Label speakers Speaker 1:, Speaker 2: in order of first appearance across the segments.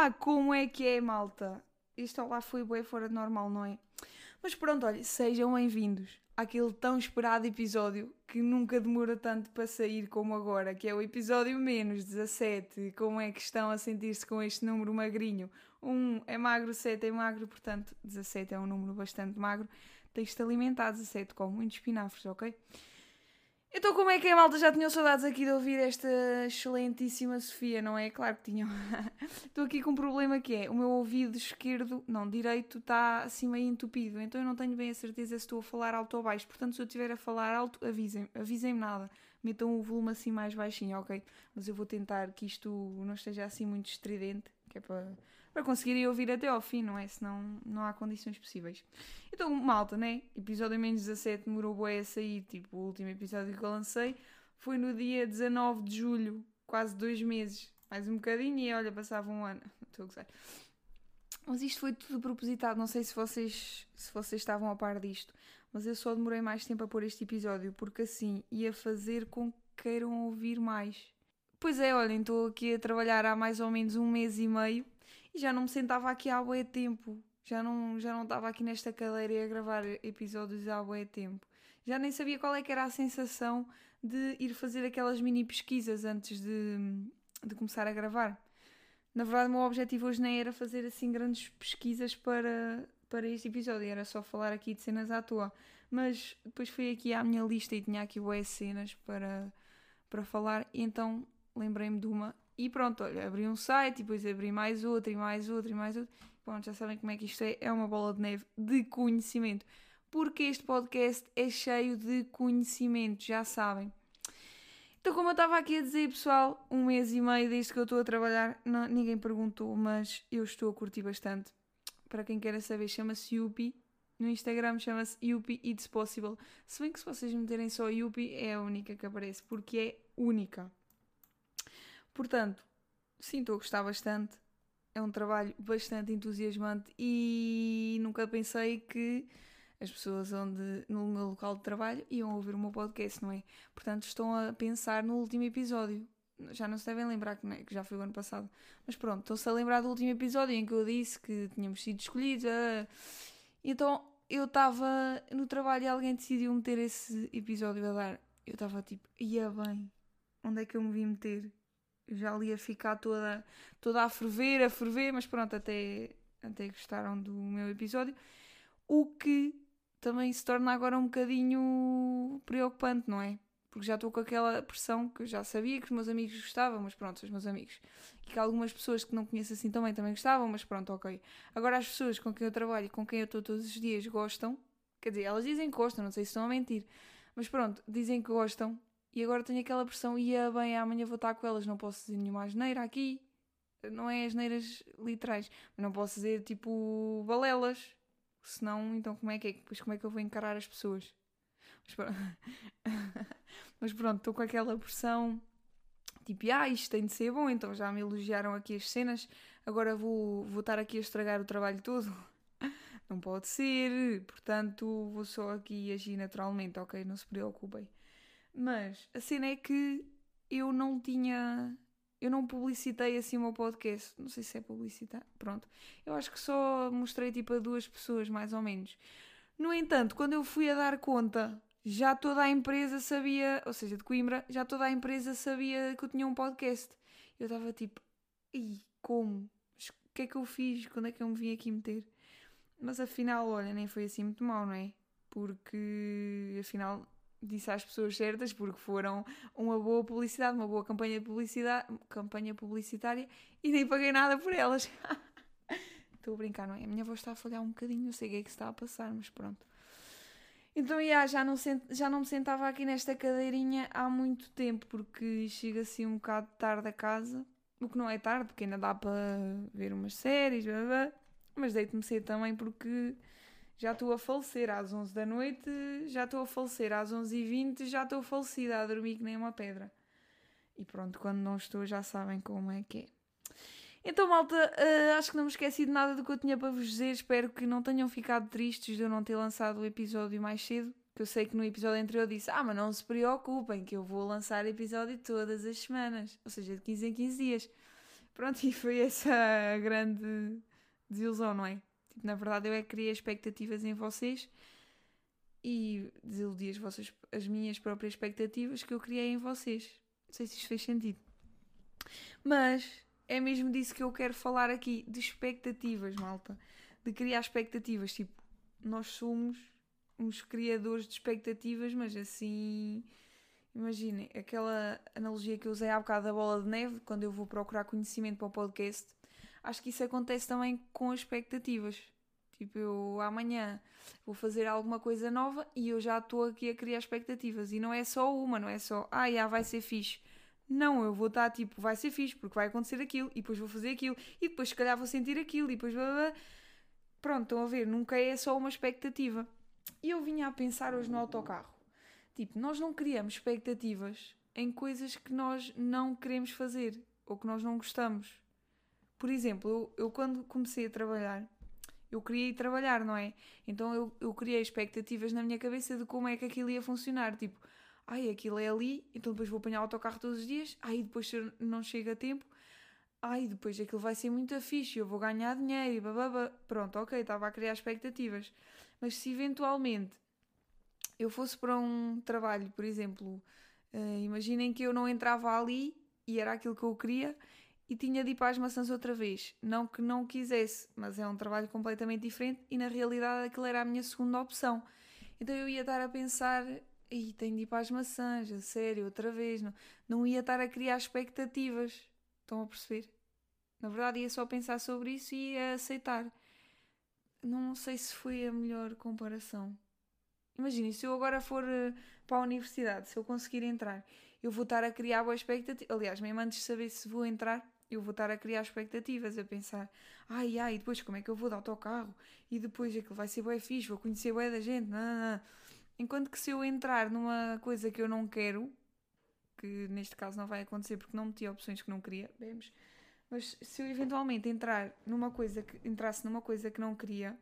Speaker 1: Olá! Como é que é, malta? Isto lá foi bem fora de normal, não é? Mas pronto, olha, sejam bem-vindos àquele tão esperado episódio que nunca demora tanto para sair como agora, que é o episódio menos 17. Como é que estão a sentir-se com este número magrinho? 1 é magro, 7 é magro, portanto 17 é um número bastante magro. Tens-te alimentar 17 com muitos espinafres, ok? Então, como é que a malta já tinha saudades aqui de ouvir esta excelentíssima Sofia, não é? Claro que tinham. Estou aqui com um problema que é o meu ouvido esquerdo, não, direito, está assim meio entupido, então eu não tenho bem a certeza se estou a falar alto ou baixo. Portanto, se eu estiver a falar alto, avisem-me, avisem-me nada. Metam o volume assim mais baixinho, ok? Mas eu vou tentar que isto não esteja assim muito estridente, que é para para conseguirem ouvir até ao fim, não é? Senão não há condições possíveis. Então, malta, né? Episódio menos 17 demorou bué a sair, tipo, o último episódio que eu lancei foi no dia 19 de julho, quase dois meses, mais um bocadinho e olha, passava um ano. Estou a gozar. Mas isto foi tudo propositado, não sei se vocês, se vocês estavam a par disto, mas eu só demorei mais tempo a pôr este episódio, porque assim ia fazer com que queiram ouvir mais. Pois é, olhem, estou aqui a trabalhar há mais ou menos um mês e meio e já não me sentava aqui há bué tempo. Já não, já não estava aqui nesta cadeira a gravar episódios há bué tempo. Já nem sabia qual é que era a sensação de ir fazer aquelas mini pesquisas antes de, de começar a gravar. Na verdade, o meu objetivo hoje nem era fazer assim grandes pesquisas para, para este episódio, era só falar aqui de cenas à toa. Mas depois fui aqui à minha lista e tinha aqui boas cenas para, para falar, e então lembrei-me de uma e pronto, olha, abri um site e depois abri mais outro e mais outro e mais outro. Pronto, já sabem como é que isto é. É uma bola de neve de conhecimento. Porque este podcast é cheio de conhecimento, já sabem. Então, como eu estava aqui a dizer, pessoal, um mês e meio desde que eu estou a trabalhar, não, ninguém perguntou, mas eu estou a curtir bastante. Para quem queira saber, chama-se Yupi. No Instagram chama-se Yupi It's Possible. Se bem que se vocês meterem só Yupi, é a única que aparece, porque é única. Portanto, sim, estou a gostar bastante. É um trabalho bastante entusiasmante e nunca pensei que as pessoas onde no meu local de trabalho iam ouvir o meu podcast, não é? Portanto, estão a pensar no último episódio. Já não se devem lembrar que, é? que já foi o ano passado. Mas pronto, estão-se a lembrar do último episódio em que eu disse que tínhamos sido escolhidos. Uh... Então eu estava no trabalho e alguém decidiu meter esse episódio a dar. Eu estava tipo, ia bem, onde é que eu me vim meter? Já ali a ficar toda, toda a ferver, a ferver, mas pronto, até, até gostaram do meu episódio. O que também se torna agora um bocadinho preocupante, não é? Porque já estou com aquela pressão que eu já sabia que os meus amigos gostavam, mas pronto, são os meus amigos. E que algumas pessoas que não conheço assim também também gostavam, mas pronto, ok. Agora as pessoas com quem eu trabalho e com quem eu estou todos os dias gostam, quer dizer, elas dizem que gostam, não sei se estão a mentir, mas pronto, dizem que gostam e agora tenho aquela pressão, ia bem, amanhã vou estar com elas, não posso dizer nenhuma asneira aqui. Não é asneiras literais, não posso dizer tipo balelas. Senão, então como é que é? Depois como é que eu vou encarar as pessoas? Mas pronto, mas pronto estou com aquela pressão, tipo, ah, isto tem de ser bom, então já me elogiaram aqui as cenas, agora vou, vou estar aqui a estragar o trabalho todo. Não pode ser, portanto vou só aqui agir naturalmente, ok? Não se preocupem. Mas a cena é que eu não tinha. Eu não publicitei assim o meu podcast. Não sei se é publicitar. Pronto. Eu acho que só mostrei tipo a duas pessoas, mais ou menos. No entanto, quando eu fui a dar conta, já toda a empresa sabia, ou seja, de Coimbra, já toda a empresa sabia que eu tinha um podcast. Eu estava tipo, e como? O que é que eu fiz? Quando é que eu me vim aqui meter? Mas afinal, olha, nem foi assim muito mal, não é? Porque afinal disse às pessoas certas porque foram uma boa publicidade, uma boa campanha, de publicidade, campanha publicitária e nem paguei nada por elas. Estou a brincar, não é? A minha voz está a falhar um bocadinho, eu sei o que é que está a passar, mas pronto. Então, yeah, já, não já não me sentava aqui nesta cadeirinha há muito tempo porque chega assim um bocado tarde a casa, o que não é tarde, porque ainda dá para ver umas séries, blá, blá, mas deito-me cedo também porque já estou a falecer às 11 da noite, já estou a falecer às 11h20, já estou falecida a dormir que nem uma pedra. E pronto, quando não estou já sabem como é que é. Então, malta, uh, acho que não me esqueci de nada do que eu tinha para vos dizer. Espero que não tenham ficado tristes de eu não ter lançado o episódio mais cedo. Que eu sei que no episódio anterior disse: Ah, mas não se preocupem, que eu vou lançar episódio todas as semanas. Ou seja, de 15 em 15 dias. Pronto, e foi essa grande desilusão, não é? Tipo, na verdade, eu é que criei expectativas em vocês e desiludi as, vossas, as minhas próprias expectativas que eu criei em vocês. Não sei se isto fez sentido. Mas é mesmo disso que eu quero falar aqui, de expectativas, malta. De criar expectativas. Tipo, nós somos uns criadores de expectativas, mas assim. Imaginem, aquela analogia que eu usei há bocado da bola de neve, quando eu vou procurar conhecimento para o podcast, acho que isso acontece também com as expectativas. Tipo, eu amanhã vou fazer alguma coisa nova e eu já estou aqui a criar expectativas. E não é só uma, não é só, ah, já vai ser fixe. Não, eu vou estar tipo, vai ser fixe, porque vai acontecer aquilo, e depois vou fazer aquilo, e depois se calhar vou sentir aquilo, e depois. Blá, blá. Pronto, estão a ver, nunca é só uma expectativa. E eu vinha a pensar hoje no autocarro. Tipo, nós não criamos expectativas em coisas que nós não queremos fazer ou que nós não gostamos. Por exemplo, eu, eu quando comecei a trabalhar, eu queria ir trabalhar, não é? Então eu, eu criei expectativas na minha cabeça de como é que aquilo ia funcionar. Tipo, ai, aquilo é ali, então depois vou apanhar o autocarro todos os dias, ai, depois não chega a tempo, ai, depois aquilo vai ser muito fixe, eu vou ganhar dinheiro e bababa. Pronto, ok, estava a criar expectativas. Mas se eventualmente eu fosse para um trabalho, por exemplo, uh, imaginem que eu não entrava ali e era aquilo que eu queria e tinha de ir para as maçãs outra vez. Não que não quisesse, mas é um trabalho completamente diferente e na realidade aquilo era a minha segunda opção. Então eu ia estar a pensar e tenho de ir para as maçãs, a sério, outra vez. Não, não ia estar a criar expectativas. Estão a perceber? Na verdade, ia só pensar sobre isso e ia aceitar. Não sei se foi a melhor comparação. Imaginem, se eu agora for uh, para a universidade, se eu conseguir entrar, eu vou estar a criar boas expectativas. Aliás, mesmo antes de saber se vou entrar, eu vou estar a criar expectativas, a pensar, ai ai, depois como é que eu vou dar autocarro? E depois aquilo vai ser bem fixe, vou conhecer bem da gente, não, não, não. Enquanto que se eu entrar numa coisa que eu não quero, que neste caso não vai acontecer porque não meti opções que não queria, vemos. Mas se eu eventualmente entrar numa coisa que entrasse numa coisa que não queria,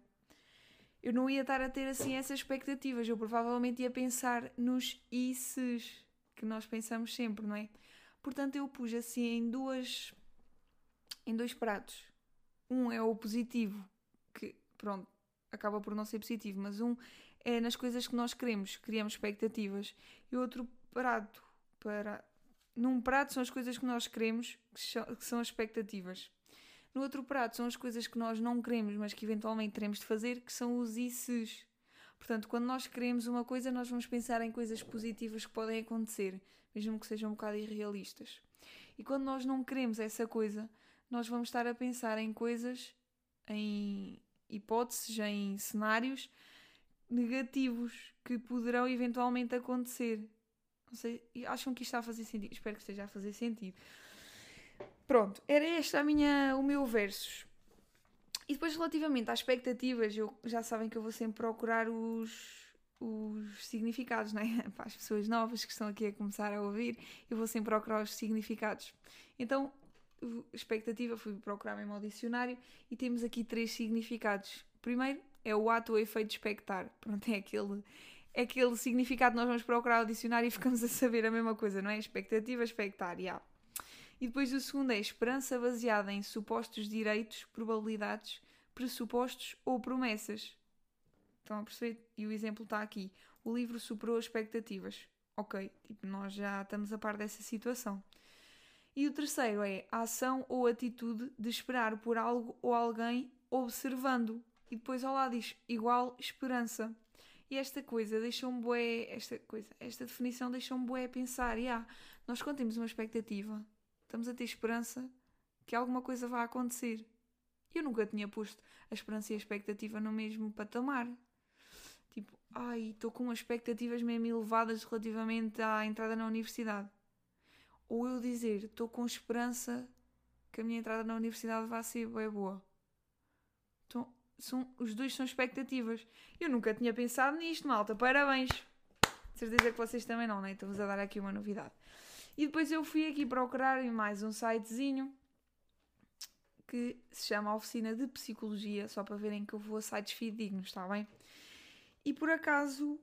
Speaker 1: eu não ia estar a ter assim essas expectativas. Eu provavelmente ia pensar nos isses que nós pensamos sempre, não é? Portanto, eu pus assim em duas em dois pratos. Um é o positivo, que pronto, acaba por não ser positivo, mas um é nas coisas que nós queremos, criamos expectativas. E outro prato para. Num prato são as coisas que nós queremos, que são as expectativas. No outro prato são as coisas que nós não queremos, mas que eventualmente teremos de fazer, que são os isses. Portanto, quando nós queremos uma coisa, nós vamos pensar em coisas positivas que podem acontecer, mesmo que sejam um bocado irrealistas. E quando nós não queremos essa coisa, nós vamos estar a pensar em coisas, em hipóteses, em cenários negativos que poderão eventualmente acontecer. Não sei, acham que isto está a fazer sentido? Espero que esteja a fazer sentido. Pronto, era este a minha, o meu versos. E depois, relativamente às expectativas, eu, já sabem que eu vou sempre procurar os, os significados, não é? Para as pessoas novas que estão aqui a começar a ouvir, eu vou sempre procurar os significados. Então, expectativa, fui procurar mesmo ao dicionário e temos aqui três significados. Primeiro, é o ato ou efeito de expectar. Pronto, é aquele, é aquele significado que nós vamos procurar o dicionário e ficamos a saber a mesma coisa, não é? Expectativa, expectar, yeah. E depois o segundo é esperança baseada em supostos direitos, probabilidades, pressupostos ou promessas. Estão a perceber? E o exemplo está aqui. O livro superou as expectativas. Ok, tipo, nós já estamos a par dessa situação. E o terceiro é a ação ou atitude de esperar por algo ou alguém observando. E depois ao lado diz igual esperança. E esta coisa deixou-me bué, esta coisa, esta definição deixou-me bué a pensar, yeah, nós quando temos uma expectativa, estamos a ter esperança que alguma coisa vá acontecer. Eu nunca tinha posto a esperança e a expectativa no mesmo patamar. Tipo, ai, estou com expectativas mesmo elevadas relativamente à entrada na universidade. Ou eu dizer, estou com esperança que a minha entrada na universidade vai ser boa. Então, são, os dois são expectativas. Eu nunca tinha pensado nisto, malta. Parabéns! De certeza que vocês também não, né? Estou-vos a dar aqui uma novidade. E depois eu fui aqui procurar mais um sitezinho que se chama Oficina de Psicologia, só para verem que eu vou a sites fidedignos, está bem? E por acaso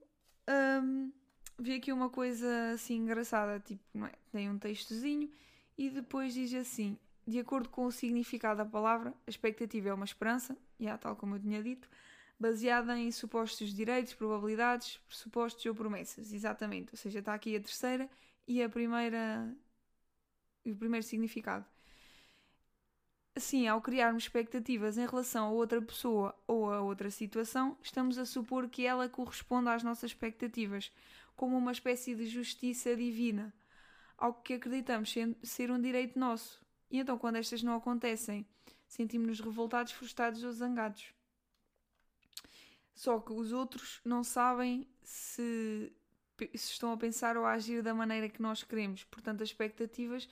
Speaker 1: hum, vi aqui uma coisa assim engraçada, tipo, não é? tem um textozinho e depois diz assim: de acordo com o significado da palavra, a expectativa é uma esperança, e tal como eu tinha dito, baseada em supostos direitos, probabilidades, pressupostos ou promessas. Exatamente. Ou seja, está aqui a terceira e a primeira. o primeiro significado. Assim, ao criarmos expectativas em relação a outra pessoa ou a outra situação, estamos a supor que ela corresponde às nossas expectativas, como uma espécie de justiça divina, algo que acreditamos ser um direito nosso. E então, quando estas não acontecem, sentimos-nos revoltados, frustrados ou zangados. Só que os outros não sabem se, se estão a pensar ou a agir da maneira que nós queremos. Portanto, as expectativas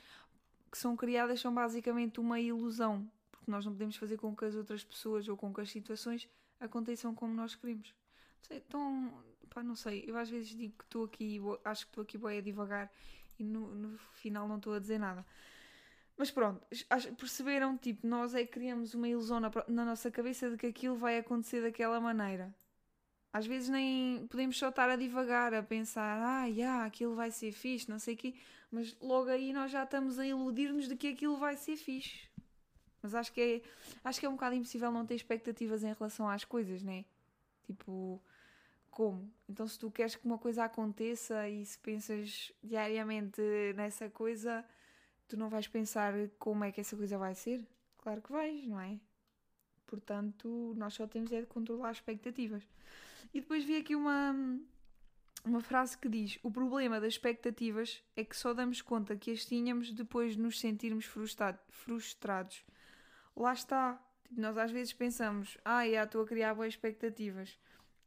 Speaker 1: que são criadas são basicamente uma ilusão, porque nós não podemos fazer com que as outras pessoas ou com que as situações aconteçam como nós queremos. Então, pá, não sei, eu às vezes digo que estou aqui, acho que estou aqui boa a devagar e no, no final não estou a dizer nada. Mas pronto, perceberam? Tipo, nós é que criamos uma ilusão na, na, nossa cabeça de que aquilo vai acontecer daquela maneira. Às vezes nem podemos só estar a divagar, a pensar, ah, yeah, aquilo vai ser fixe, não sei o quê, mas logo aí nós já estamos a iludir-nos de que aquilo vai ser fixe. Mas acho que é, acho que é um bocado impossível não ter expectativas em relação às coisas, né? Tipo, como? Então se tu queres que uma coisa aconteça e se pensas diariamente nessa coisa tu não vais pensar como é que essa coisa vai ser? Claro que vais, não é? Portanto, nós só temos é de controlar as expectativas. E depois vi aqui uma, uma frase que diz: O problema das expectativas é que só damos conta que as tínhamos depois de nos sentirmos frustrados. Lá está. Tipo, nós às vezes pensamos: Ah, já estou a criar boas expectativas.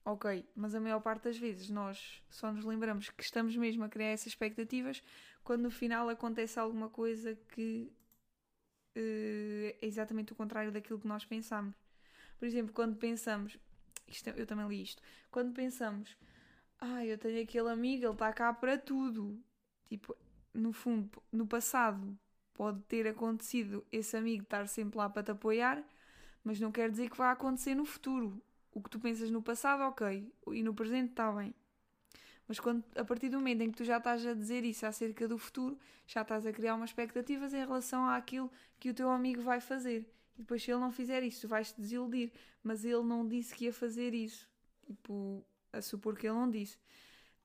Speaker 1: Ok, mas a maior parte das vezes nós só nos lembramos que estamos mesmo a criar essas expectativas quando no final acontece alguma coisa que uh, é exatamente o contrário daquilo que nós pensámos. Por exemplo, quando pensamos, isto, eu também li isto, quando pensamos, ah, eu tenho aquele amigo, ele está cá para tudo. Tipo, no fundo, no passado pode ter acontecido esse amigo estar sempre lá para te apoiar, mas não quer dizer que vai acontecer no futuro. O que tu pensas no passado, ok, e no presente está bem. Mas quando, a partir do momento em que tu já estás a dizer isso acerca do futuro, já estás a criar umas expectativas em relação àquilo que o teu amigo vai fazer. E depois, se ele não fizer isso, tu vais te desiludir. Mas ele não disse que ia fazer isso. Tipo, a supor que ele não disse.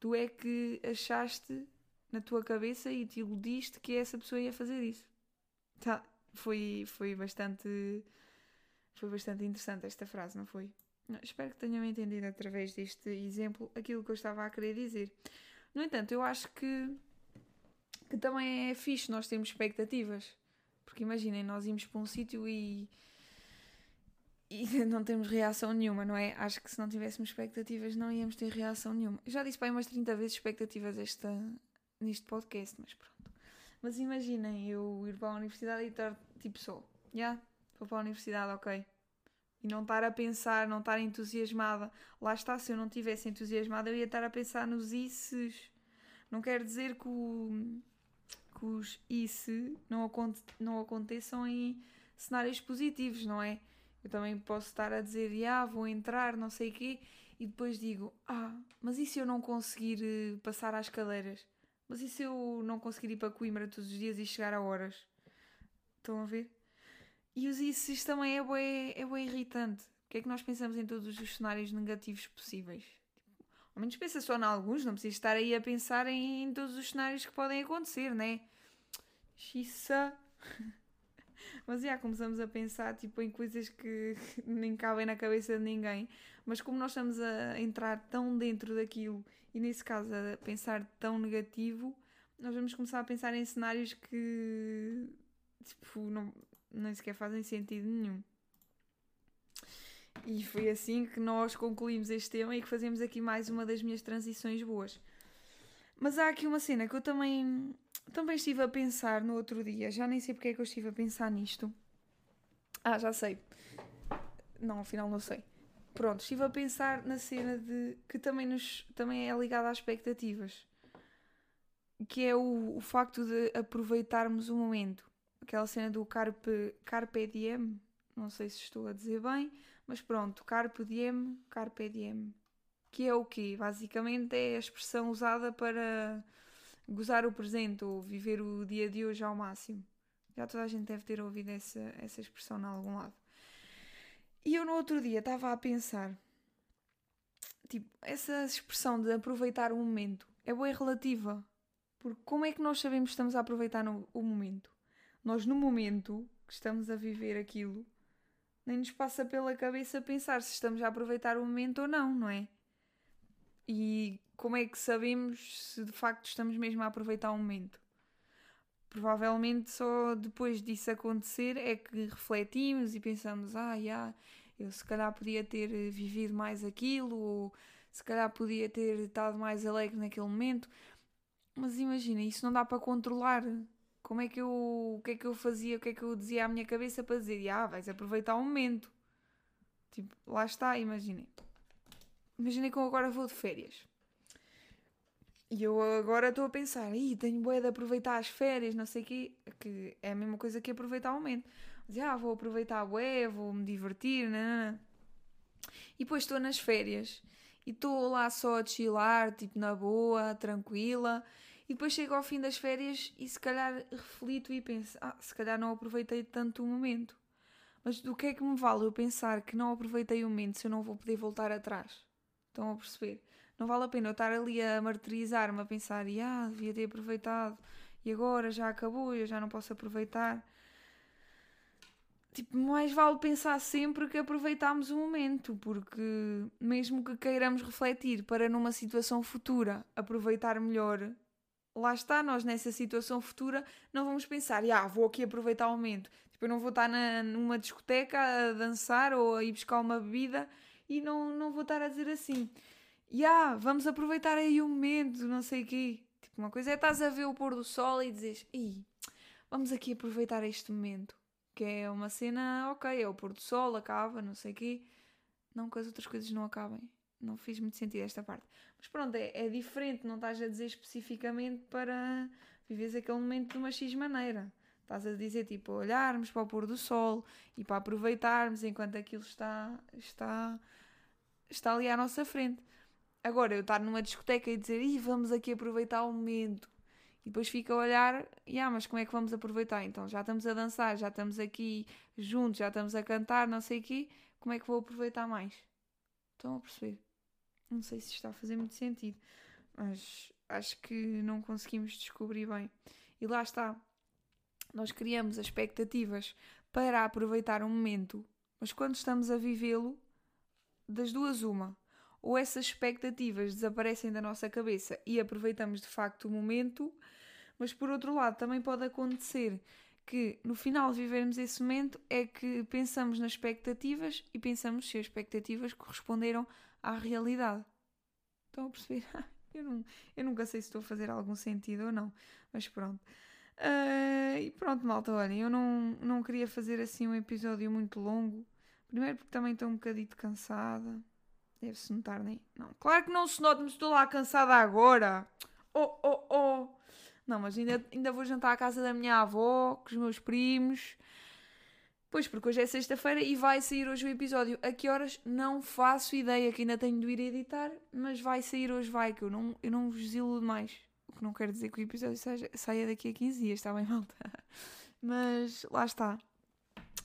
Speaker 1: Tu é que achaste na tua cabeça e te iludiste que essa pessoa ia fazer isso. Tá, foi, foi bastante. Foi bastante interessante esta frase, não foi? Espero que tenham entendido através deste exemplo aquilo que eu estava a querer dizer. No entanto, eu acho que, que também é fixe nós termos expectativas. Porque imaginem, nós íamos para um sítio e, e não temos reação nenhuma, não é? Acho que se não tivéssemos expectativas não íamos ter reação nenhuma. Já disse para umas 30 vezes expectativas esta, neste podcast, mas pronto. Mas imaginem eu ir para a universidade e estar tipo só, já? Yeah? Vou para a universidade, ok e não estar a pensar, não estar entusiasmada. Lá está, se eu não tivesse entusiasmada, eu ia estar a pensar nos isses. Não quer dizer que, o, que os isso não, aconte, não aconteçam em cenários positivos, não é? Eu também posso estar a dizer, ah, vou entrar, não sei o quê, e depois digo, ah, mas e se eu não conseguir eh, passar às cadeiras? Mas e se eu não conseguir ir para Coimbra todos os dias e chegar a horas? Estão a ver? E os isso também é bem, é bem irritante. O que é que nós pensamos em todos os cenários negativos possíveis? Ao menos pensa só em alguns, não precisa estar aí a pensar em, em todos os cenários que podem acontecer, né? Xissa. Mas já começamos a pensar tipo, em coisas que nem cabem na cabeça de ninguém. Mas como nós estamos a entrar tão dentro daquilo e nesse caso a pensar tão negativo, nós vamos começar a pensar em cenários que tipo, não, nem sequer fazem sentido nenhum. E foi assim que nós concluímos este tema e que fazemos aqui mais uma das minhas transições boas. Mas há aqui uma cena que eu também, também estive a pensar no outro dia, já nem sei porque é que eu estive a pensar nisto. Ah, já sei. Não, afinal não sei. Pronto, estive a pensar na cena de que também, nos, também é ligada às expectativas. Que é o, o facto de aproveitarmos o momento aquela cena do carpe, carpe diem, não sei se estou a dizer bem, mas pronto, carpe diem, carpe diem, que é o quê? Basicamente é a expressão usada para gozar o presente ou viver o dia de hoje ao máximo. Já toda a gente deve ter ouvido essa, essa expressão em algum lado. E eu no outro dia estava a pensar, tipo, essa expressão de aproveitar o momento é boa e relativa. Porque como é que nós sabemos que estamos a aproveitar no, o momento? Nós, no momento que estamos a viver aquilo, nem nos passa pela cabeça pensar se estamos a aproveitar o momento ou não, não é? E como é que sabemos se de facto estamos mesmo a aproveitar o momento? Provavelmente só depois disso acontecer é que refletimos e pensamos: ah, yeah, eu se calhar podia ter vivido mais aquilo, ou se calhar podia ter estado mais alegre naquele momento. Mas imagina, isso não dá para controlar. Como é que eu. O que é que eu fazia? O que é que eu dizia à minha cabeça para dizer? Ah, vais aproveitar o momento. Tipo, lá está, imaginem. Imaginei que eu agora vou de férias. E eu agora estou a pensar, Ih, tenho boa de aproveitar as férias, não sei o quê, que é a mesma coisa que aproveitar o momento. Mas, ah, vou aproveitar a bué, vou me divertir, não. E depois estou nas férias e estou lá só a chilar, tipo na boa, tranquila. E depois chego ao fim das férias e se calhar reflito e penso, ah, se calhar não aproveitei tanto o momento. Mas do que é que me vale eu pensar que não aproveitei o momento se eu não vou poder voltar atrás? Estão a perceber? Não vale a pena eu estar ali a martirizar-me, a pensar, ah, devia ter aproveitado e agora já acabou, eu já não posso aproveitar. Tipo, mais vale pensar sempre que aproveitámos o momento, porque mesmo que queiramos refletir para numa situação futura aproveitar melhor, lá está, nós nessa situação futura não vamos pensar, ah, vou aqui aproveitar o momento. Tipo, eu não vou estar na, numa discoteca a dançar ou a ir buscar uma bebida e não, não vou estar a dizer assim yeah, vamos aproveitar aí o momento, não sei o quê. Tipo, uma coisa é estás a ver o pôr do sol e dizes, Ih, vamos aqui aproveitar este momento. Que é uma cena, ok, é o pôr do sol, acaba, não sei o quê. Não que as outras coisas não acabem. Não fiz muito sentido esta parte. Mas pronto, é, é diferente, não estás a dizer especificamente para viveres aquele momento de uma X maneira. Estás a dizer, tipo, olharmos para o pôr do sol e para aproveitarmos enquanto aquilo está, está, está ali à nossa frente. Agora, eu estar numa discoteca e dizer, Ih, vamos aqui aproveitar o momento. E depois fica a olhar, ah, mas como é que vamos aproveitar? Então já estamos a dançar, já estamos aqui juntos, já estamos a cantar, não sei o quê. Como é que vou aproveitar mais? Estão a perceber? Não sei se está a fazer muito sentido, mas acho que não conseguimos descobrir bem. E lá está. Nós criamos as expectativas para aproveitar o momento, mas quando estamos a vivê-lo, das duas, uma ou essas expectativas desaparecem da nossa cabeça e aproveitamos de facto o momento, mas por outro lado também pode acontecer que no final de vivermos esse momento é que pensamos nas expectativas e pensamos se as expectativas corresponderam à realidade. Estão a perceber? eu, não, eu nunca sei se estou a fazer algum sentido ou não, mas pronto. Uh, e pronto, malta, olhem, eu não, não queria fazer assim um episódio muito longo. Primeiro porque também estou um bocadito cansada. Deve-se notar, nem. Não, claro que não se nota, mas estou lá cansada agora. Oh, oh, oh. Não, mas ainda, ainda vou jantar à casa da minha avó, com os meus primos. Pois, porque hoje é sexta-feira e vai sair hoje o episódio. A que horas? Não faço ideia, que ainda tenho de ir editar, mas vai sair hoje, vai, que eu não, eu não vos iludo mais. O que não quer dizer que o episódio saia, saia daqui a 15 dias, está bem, malta? Mas lá está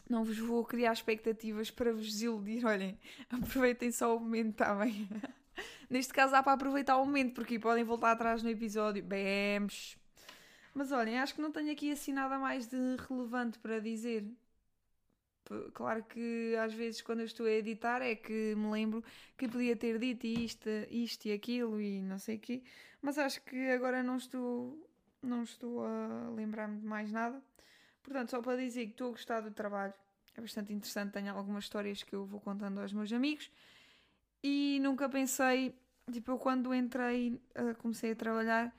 Speaker 1: não vos vou criar expectativas para vos desiludir. Olhem, aproveitem só o momento, está bem? Neste caso dá para aproveitar o momento, porque podem voltar atrás no episódio. BMs. Mas olhem, acho que não tenho aqui assim nada mais de relevante para dizer. Claro que às vezes quando eu estou a editar é que me lembro que podia ter dito isto, isto e aquilo e não sei o quê. Mas acho que agora não estou, não estou a lembrar-me de mais nada. Portanto, só para dizer que estou a gostar do trabalho, é bastante interessante, tenho algumas histórias que eu vou contando aos meus amigos e nunca pensei, tipo, eu quando entrei, uh, comecei a trabalhar,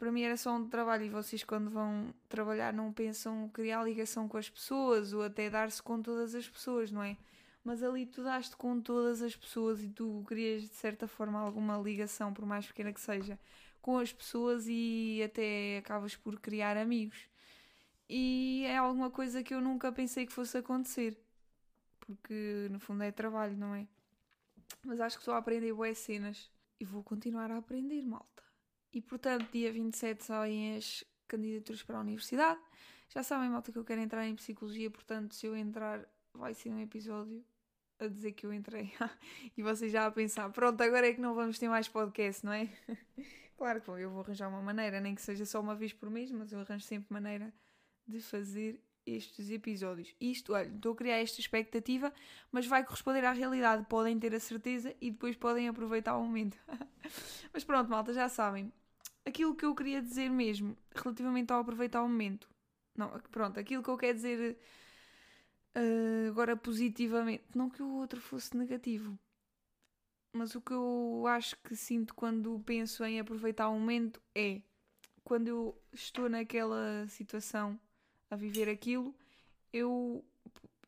Speaker 1: para mim era só um trabalho e vocês quando vão trabalhar não pensam criar ligação com as pessoas ou até dar-se com todas as pessoas, não é? Mas ali tu daste com todas as pessoas e tu querias de certa forma alguma ligação, por mais pequena que seja, com as pessoas e até acabas por criar amigos e é alguma coisa que eu nunca pensei que fosse acontecer. Porque no fundo é trabalho, não é? Mas acho que estou a aprender boas cenas e vou continuar a aprender, malta. E portanto, dia 27 saem as candidaturas para a universidade. Já sabem, malta, que eu quero entrar em psicologia, portanto, se eu entrar, vai ser um episódio a dizer que eu entrei. e vocês já a pensar, pronto, agora é que não vamos ter mais podcast, não é? claro que vou, eu vou arranjar uma maneira, nem que seja só uma vez por mês, mas eu arranjo sempre maneira de fazer estes episódios. Isto, olha, estou a criar esta expectativa, mas vai corresponder à realidade. Podem ter a certeza e depois podem aproveitar o momento. mas pronto, malta, já sabem. Aquilo que eu queria dizer mesmo, relativamente ao aproveitar o momento. Não, pronto, aquilo que eu quero dizer uh, agora positivamente. Não que o outro fosse negativo. Mas o que eu acho que sinto quando penso em aproveitar o momento é quando eu estou naquela situação a viver aquilo, eu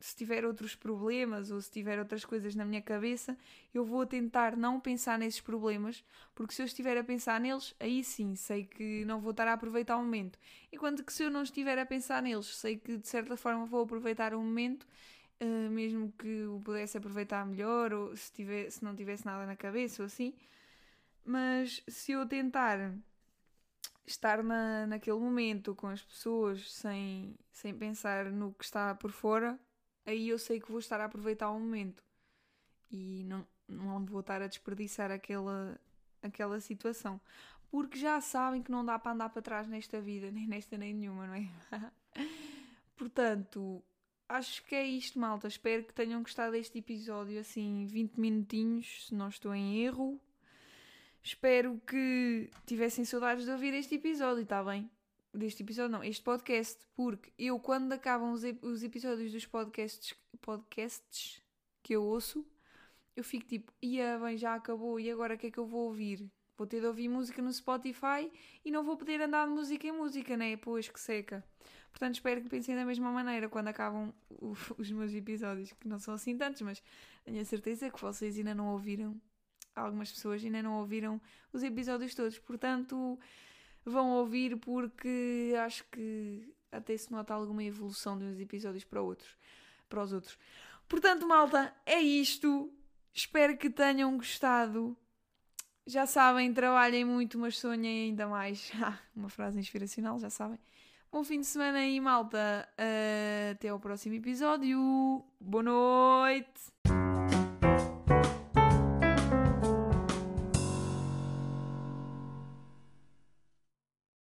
Speaker 1: se tiver outros problemas ou se tiver outras coisas na minha cabeça, eu vou tentar não pensar nesses problemas, porque se eu estiver a pensar neles, aí sim sei que não vou estar a aproveitar o momento. Enquanto que se eu não estiver a pensar neles, sei que de certa forma vou aproveitar o momento, uh, mesmo que o pudesse aproveitar melhor ou se, tiver, se não tivesse nada na cabeça ou assim. Mas se eu tentar estar na, naquele momento com as pessoas sem, sem pensar no que está por fora, aí eu sei que vou estar a aproveitar o momento e não, não vou estar a desperdiçar aquela, aquela situação. Porque já sabem que não dá para andar para trás nesta vida, nem nesta nem nenhuma, não é? Portanto, acho que é isto, malta. Espero que tenham gostado deste episódio, assim, 20 minutinhos, se não estou em erro. Espero que tivessem saudades de ouvir este episódio, está bem? Deste episódio, não, este podcast, porque eu, quando acabam os, os episódios dos podcasts, podcasts que eu ouço, eu fico tipo, ia bem, já acabou, e agora o que é que eu vou ouvir? Vou ter de ouvir música no Spotify e não vou poder andar de música em música, né? Pois que seca. Portanto, espero que pensem da mesma maneira quando acabam os meus episódios, que não são assim tantos, mas tenho a certeza que vocês ainda não ouviram algumas pessoas ainda não ouviram os episódios todos, portanto vão ouvir porque acho que até se nota alguma evolução de uns episódios para outros, para os outros. Portanto, malta, é isto. Espero que tenham gostado. Já sabem, trabalhem muito, mas sonhem ainda mais. Uma frase inspiracional, já sabem. Bom fim de semana aí, malta. Até ao próximo episódio. Boa noite.